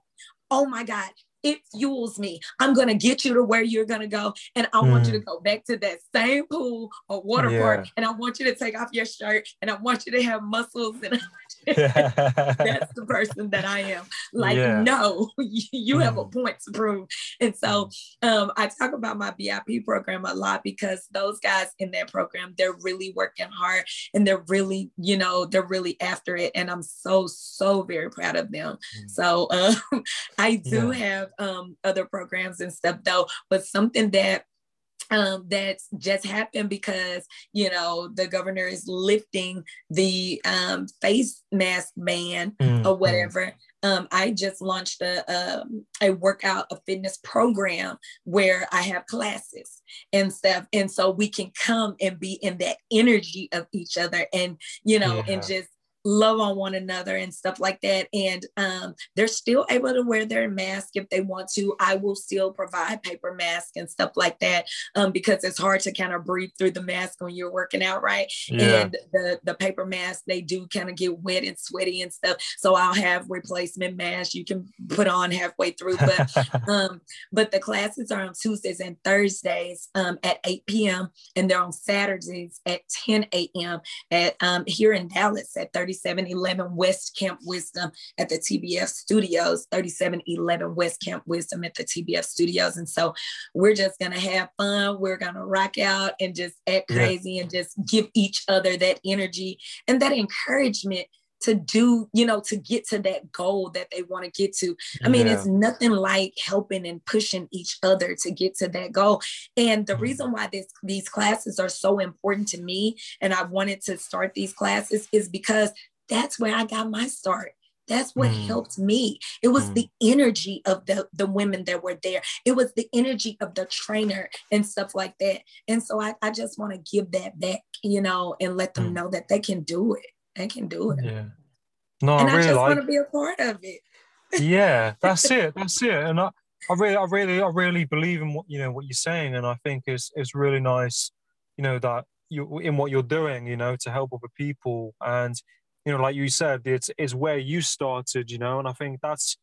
oh my God, it fuels me. I'm gonna get you to where you're gonna go, and I mm. want you to mm. go back to that same pool or water yeah. park, and I want you to take off your shirt, and I want you to have muscles, and that's the person that I am. Like, yeah. no, you have a mm. point to prove. And so um, I talk about my VIP program a lot because those guys in that program, they're really working hard and they're really, you know, they're really after it. And I'm so, so very proud of them. Mm. So um, I do yeah. have um, other programs and stuff though, but something that um, that's just happened because you know the governor is lifting the um, face mask ban mm-hmm. or whatever. Um, I just launched a, a, um, a workout, a fitness program where I have classes and stuff, and so we can come and be in that energy of each other, and you know, yeah. and just love on one another and stuff like that. And um, they're still able to wear their mask if they want to. I will still provide paper mask and stuff like that um, because it's hard to kind of breathe through the mask when you're working out, right? Yeah. And the the paper mask they do kind of get wet and sweaty and stuff. So I'll have replacement masks you can put on halfway through. But um, but the classes are on Tuesdays and Thursdays um, at 8 p.m. and they're on Saturdays at 10 a.m. at um, here in Dallas at 30 3711 West Camp Wisdom at the TBF Studios, 3711 West Camp Wisdom at the TBF Studios. And so we're just going to have fun. We're going to rock out and just act crazy yeah. and just give each other that energy and that encouragement to do, you know, to get to that goal that they want to get to. I mean, yeah. it's nothing like helping and pushing each other to get to that goal. And the mm-hmm. reason why this these classes are so important to me and I wanted to start these classes is because that's where I got my start. That's what mm. helped me. It was mm. the energy of the, the women that were there. It was the energy of the trainer and stuff like that. And so I, I just want to give that back, you know, and let them mm. know that they can do it. They can do it.
Yeah. No,
and
I really
I just
like...
want to be a part of it.
yeah, that's it. That's it. And I, I really, I really, I really believe in what you know what you're saying, and I think it's it's really nice, you know, that you in what you're doing, you know, to help other people, and you know, like you said, it's it's where you started, you know, and I think that's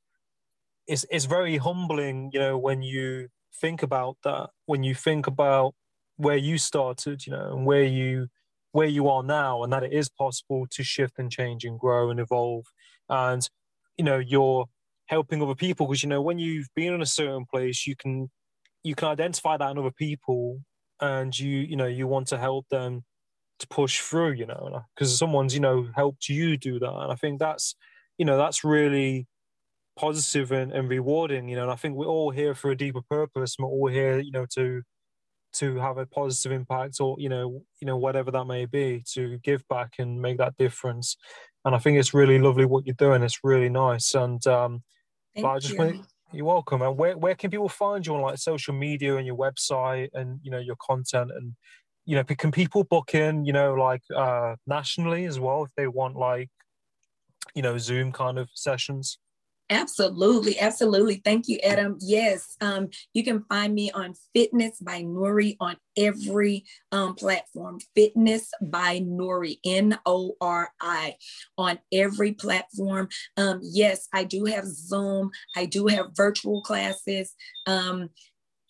it's it's very humbling, you know, when you think about that, when you think about where you started, you know, and where you where you are now and that it is possible to shift and change and grow and evolve and you know you're helping other people. Because you know when you've been in a certain place you can you can identify that in other people and you you know you want to help them to push through you know because someone's you know helped you do that. And i think that's you know that's really positive and, and rewarding you know and i think we're all here for a deeper purpose. And we're all here you know to to have a positive impact or you know you know whatever that may be to give back and make that difference. And i think it's really lovely what you're doing. It's really nice. And um
Thank
but i just
you.
want you're welcome. And where, where can people find you on like social media and your website and you know your content? And you know can people book in you know like uh nationally as well if they want like you know zoom kind of sessions
Absolutely, absolutely. Thank you, Adam. Yes, um, you can find me on Fitness by Nori on every um, platform. Fitness by Nori, N O R I, on every platform. Um, yes, I do have Zoom. I do have virtual classes. Um,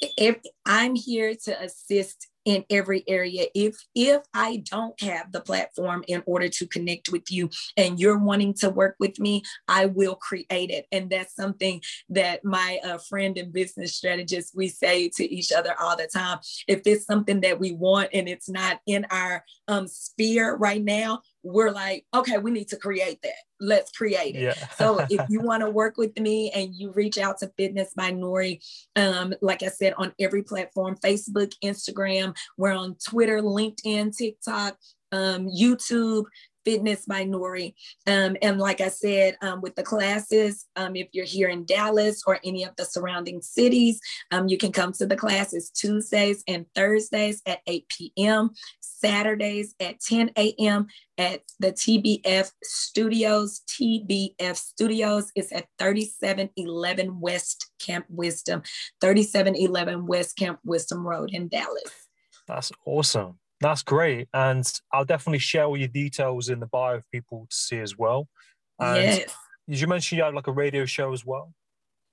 if I'm here to assist in every area. If if i don't have the platform in order to connect with you and you're wanting to work with me i will create it. And that's something that my uh, friend and business strategist we say to each other all the time. If it's something that we want and it's not in our um, sphere right now we're like, okay, we need to create that. Let's create it. Yeah. so if you want to work with me and you reach out to Fitness by Nori, um, like I said, on every platform, Facebook, Instagram, we're on Twitter, LinkedIn, TikTok, um, YouTube, Fitness by Nori. Um, and like I said, um, with the classes, um, if you're here in Dallas or any of the surrounding cities, um, you can come to the classes Tuesdays and Thursdays at 8 p.m., Saturdays at 10 a.m. at the TBF Studios. TBF Studios is at 3711 West Camp Wisdom, 3711 West Camp Wisdom Road in Dallas.
That's awesome. That's great. And I'll definitely share all your details in the bio for people to see as well. And
yes.
Did you mention you had like a radio show as well?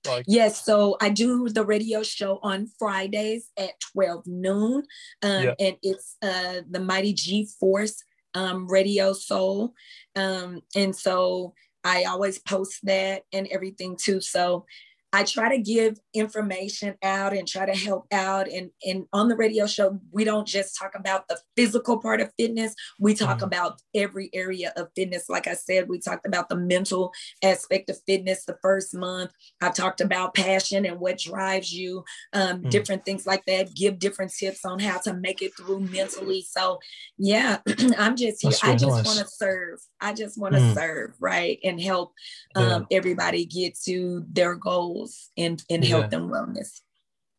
Like- yes, so I do the radio show on Fridays at 12 noon. Um, yeah. And it's uh, the Mighty G Force um, Radio Soul. Um, and so I always post that and everything too. So I try to give information out and try to help out. And, and on the radio show, we don't just talk about the physical part of fitness, we talk mm-hmm. about every area of fitness. Like I said, we talked about the mental aspect of fitness the first month. I've talked about passion and what drives you, um, mm-hmm. different things like that, give different tips on how to make it through mentally. So, yeah, I'm just here. I just nice. want to serve. I just want to mm-hmm. serve, right? And help um, yeah. everybody get to their goals goals in in yeah. health and wellness.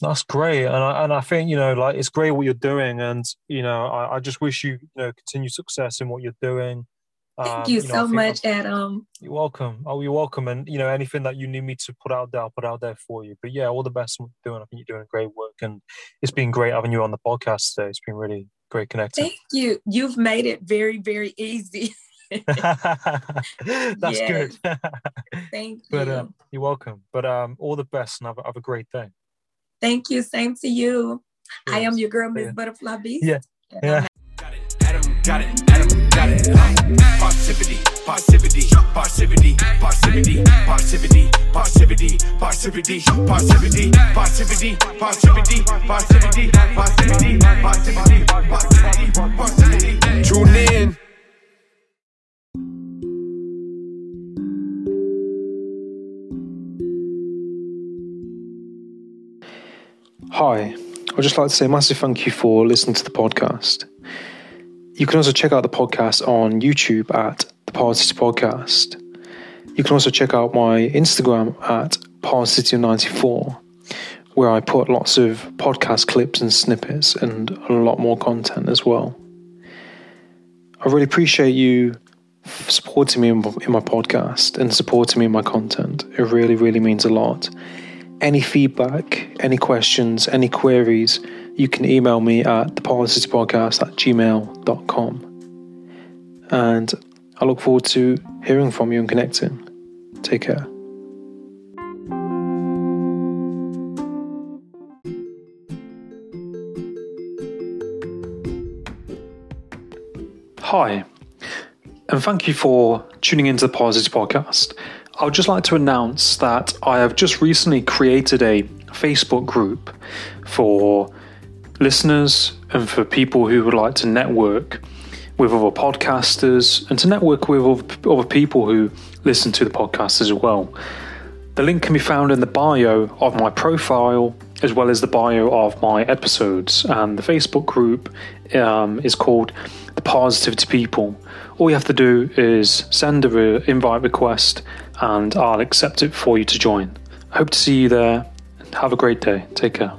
That's great, and I, and I think you know, like it's great what you're doing, and you know, I, I just wish you, you know, continued success in what you're doing.
Thank um, you, you know, so much, I'm, Adam.
You're welcome. Oh, you're welcome. And you know, anything that you need me to put out there, I'll put out there for you. But yeah, all the best what you're doing. I think you're doing great work, and it's been great having you on the podcast today. It's been really great connecting.
Thank you. You've made it very, very easy.
That's good.
Thank you.
But uh, you're welcome. But um, all the best and have, have a great day.
Thank you. Same to you. Yes. I am your girl, Miss yeah. Butterfly Beast.
Yeah. Yeah.
Got it. Adam got it. Adam got it. Uh, Parrsitivity.
Hi, I'd just like to say a massive thank you for listening to the podcast. You can also check out the podcast on YouTube at the Parrsitivity Podcast. You can also check out my Instagram at Parrsitivity 94 where I put lots of podcast clips and snippets and a lot more content as well. I really appreciate you supporting me in my podcast and supporting me in my content. It really, really means a lot any feedback, any questions, any queries, you can email me at theparrsitivitypodcast at gmail.com. And I look forward to hearing from you and connecting. Take care. Hi, and thank you for tuning into the Parrsitivity Podcast. I would just like to announce that I have just recently created a Facebook group for listeners and for people who would like to network with other podcasters and to network with other people who listen to the podcast as well. The link can be found in the bio of my profile as well as the bio of my episodes. And the Facebook group um, is called The Parrsitivity People. All you have to do is send an invite request and I'll accept it for you to join. I hope to see you there. And have a great day. Take care.